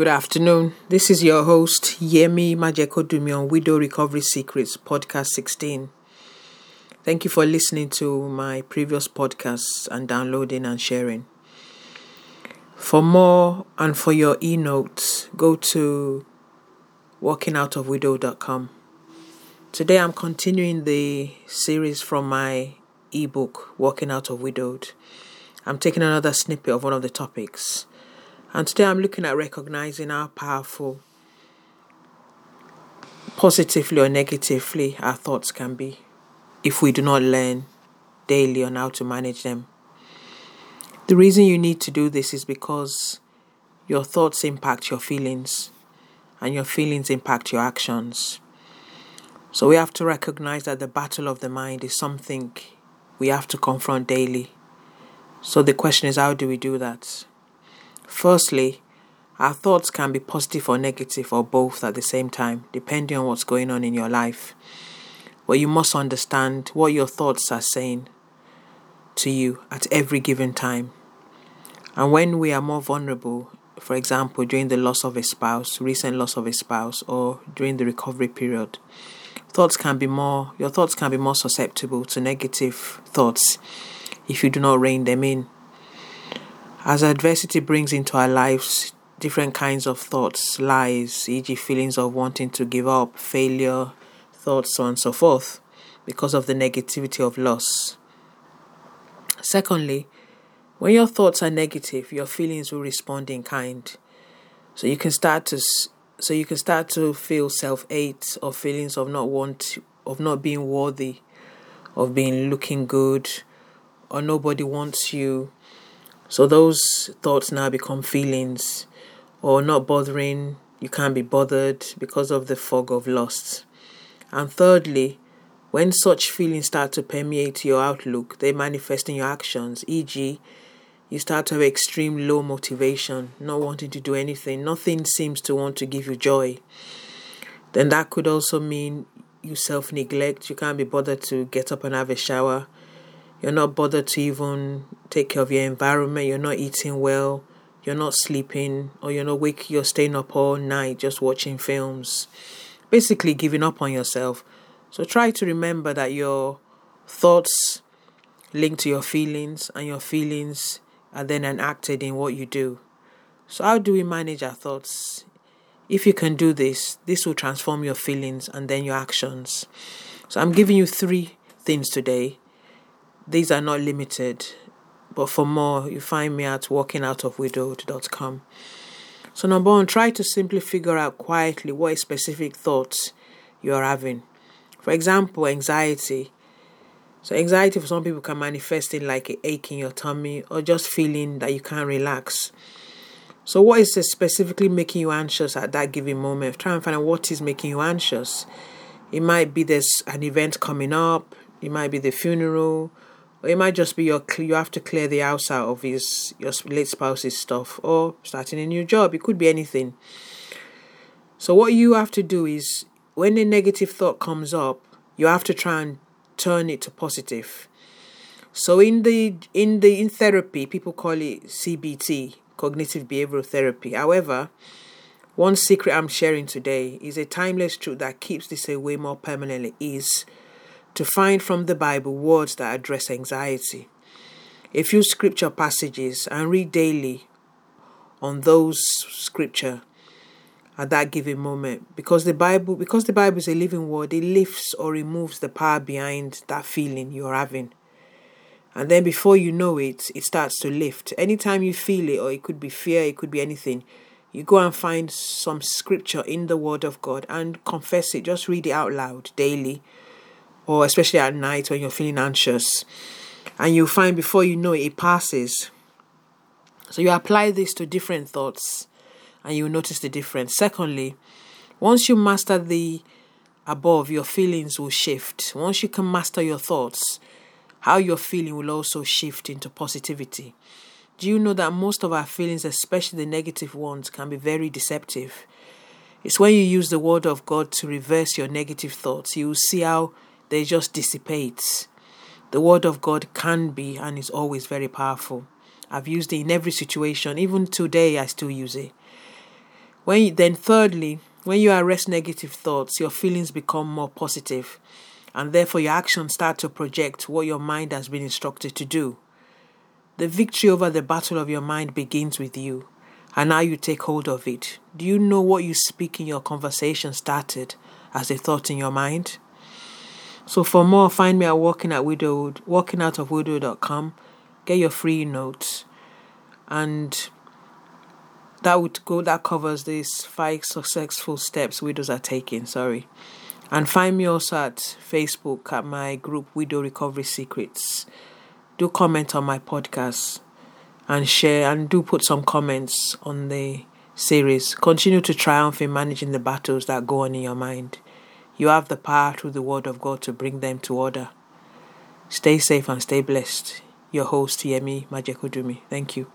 Good afternoon. This is your host, Yemi Majekodunmi on Widow Recovery Secrets, podcast 16. Thank you for listening to my previous podcasts and downloading and sharing. For more and for your e notes, go to walkingoutofwidow.com. Today I'm continuing the series from my ebook, Walking Out of Widowed. I'm taking another snippet of one of the topics. And today I'm looking at recognizing how powerful, positively or negatively, our thoughts can be if we do not learn daily on how to manage them. The reason you need to do this is because your thoughts impact your feelings, and your feelings impact your actions. So we have to recognize that the battle of the mind is something we have to confront daily. So the question is, how do we do that? Firstly, our thoughts can be positive or negative or both at the same time, depending on what's going on in your life. But you must understand what your thoughts are saying to you at every given time. And when we are more vulnerable, for example, during the loss of a spouse, recent loss of a spouse, or during the recovery period, thoughts can be more your thoughts can be more susceptible to negative thoughts if you do not rein them in. As adversity brings into our lives different kinds of thoughts, lies, e.g., feelings of wanting to give up, failure, thoughts, so on and so forth, because of the negativity of loss. Secondly, when your thoughts are negative, your feelings will respond in kind. So you can start to so you can start to feel self-hate or feelings of not want of not being worthy, of being looking good, or nobody wants you. So those thoughts now become feelings or not bothering, you can't be bothered because of the fog of lust. And thirdly, when such feelings start to permeate your outlook, they manifest in your actions, e.g., you start to have extreme low motivation, not wanting to do anything, nothing seems to want to give you joy. Then that could also mean you self neglect, you can't be bothered to get up and have a shower, you're not bothered to even take care of your environment, you're not eating well, you're not sleeping, or you're not wake you're staying up all night just watching films. Basically giving up on yourself. So try to remember that your thoughts link to your feelings and your feelings are then enacted in what you do. So, how do we manage our thoughts? If you can do this, this will transform your feelings and then your actions. So, I'm giving you three things today. These are not limited, but for more, you find me at walkingoutofwidowed.com. So, number one, try to simply figure out quietly what specific thoughts you are having. For example, anxiety so anxiety for some people can manifest in like an ache in your tummy or just feeling that you can't relax. So what is specifically making you anxious at that given moment? Try and find out what is making you anxious. It might be there's an event coming up. It might be the funeral, or it might just be your you have to clear the house out of his your late spouse's stuff, or starting a new job. It could be anything. So what you have to do is when a negative thought comes up, you have to try and turn it to positive. So in the in the in therapy, people call it CBT, cognitive behavioral therapy. However, one secret I'm sharing today is a timeless truth that keeps this away more permanently is to find from the Bible words that address anxiety. A few scripture passages and read daily on those scripture at that given moment. Because the bible because the bible is a living word it lifts or removes the power behind that feeling you're having. And then before you know it it starts to lift. Anytime you feel it or it could be fear it could be anything you go and find some scripture in the word of god and confess it. Just read it out loud daily or especially at night when you're feeling anxious and you'll find before you know it it passes so you apply this to different thoughts and you'll notice the difference. Secondly, once you master the above, your feelings will shift. Once you can master your thoughts, how you're feeling will also shift into positivity. Do you know that most of our feelings, especially the negative ones, can be very deceptive? It's when you use the word of God to reverse your negative thoughts, you will see how they just dissipate. The word of God can be and is always very powerful. I've used it in every situation. Even today, I still use it. When you, then thirdly, when you arrest negative thoughts, your feelings become more positive, and therefore your actions start to project what your mind has been instructed to do. The victory over the battle of your mind begins with you, and now you take hold of it. Do you know what you speak in your conversation started as a thought in your mind? So for more, find me at walking at widowed, walking out of widowed.com. Get your free notes, and that would go. That covers these five successful steps widows are taking. Sorry, and find me also at Facebook at my group Widow Recovery Secrets do comment on my podcast and share and do put some comments on the series. Continue to triumph in managing the battles that go on in your mind. You have the power through the Word of God to bring them to order. Stay safe and stay blessed. Your host, Yemi Majekodunmi. Thank you.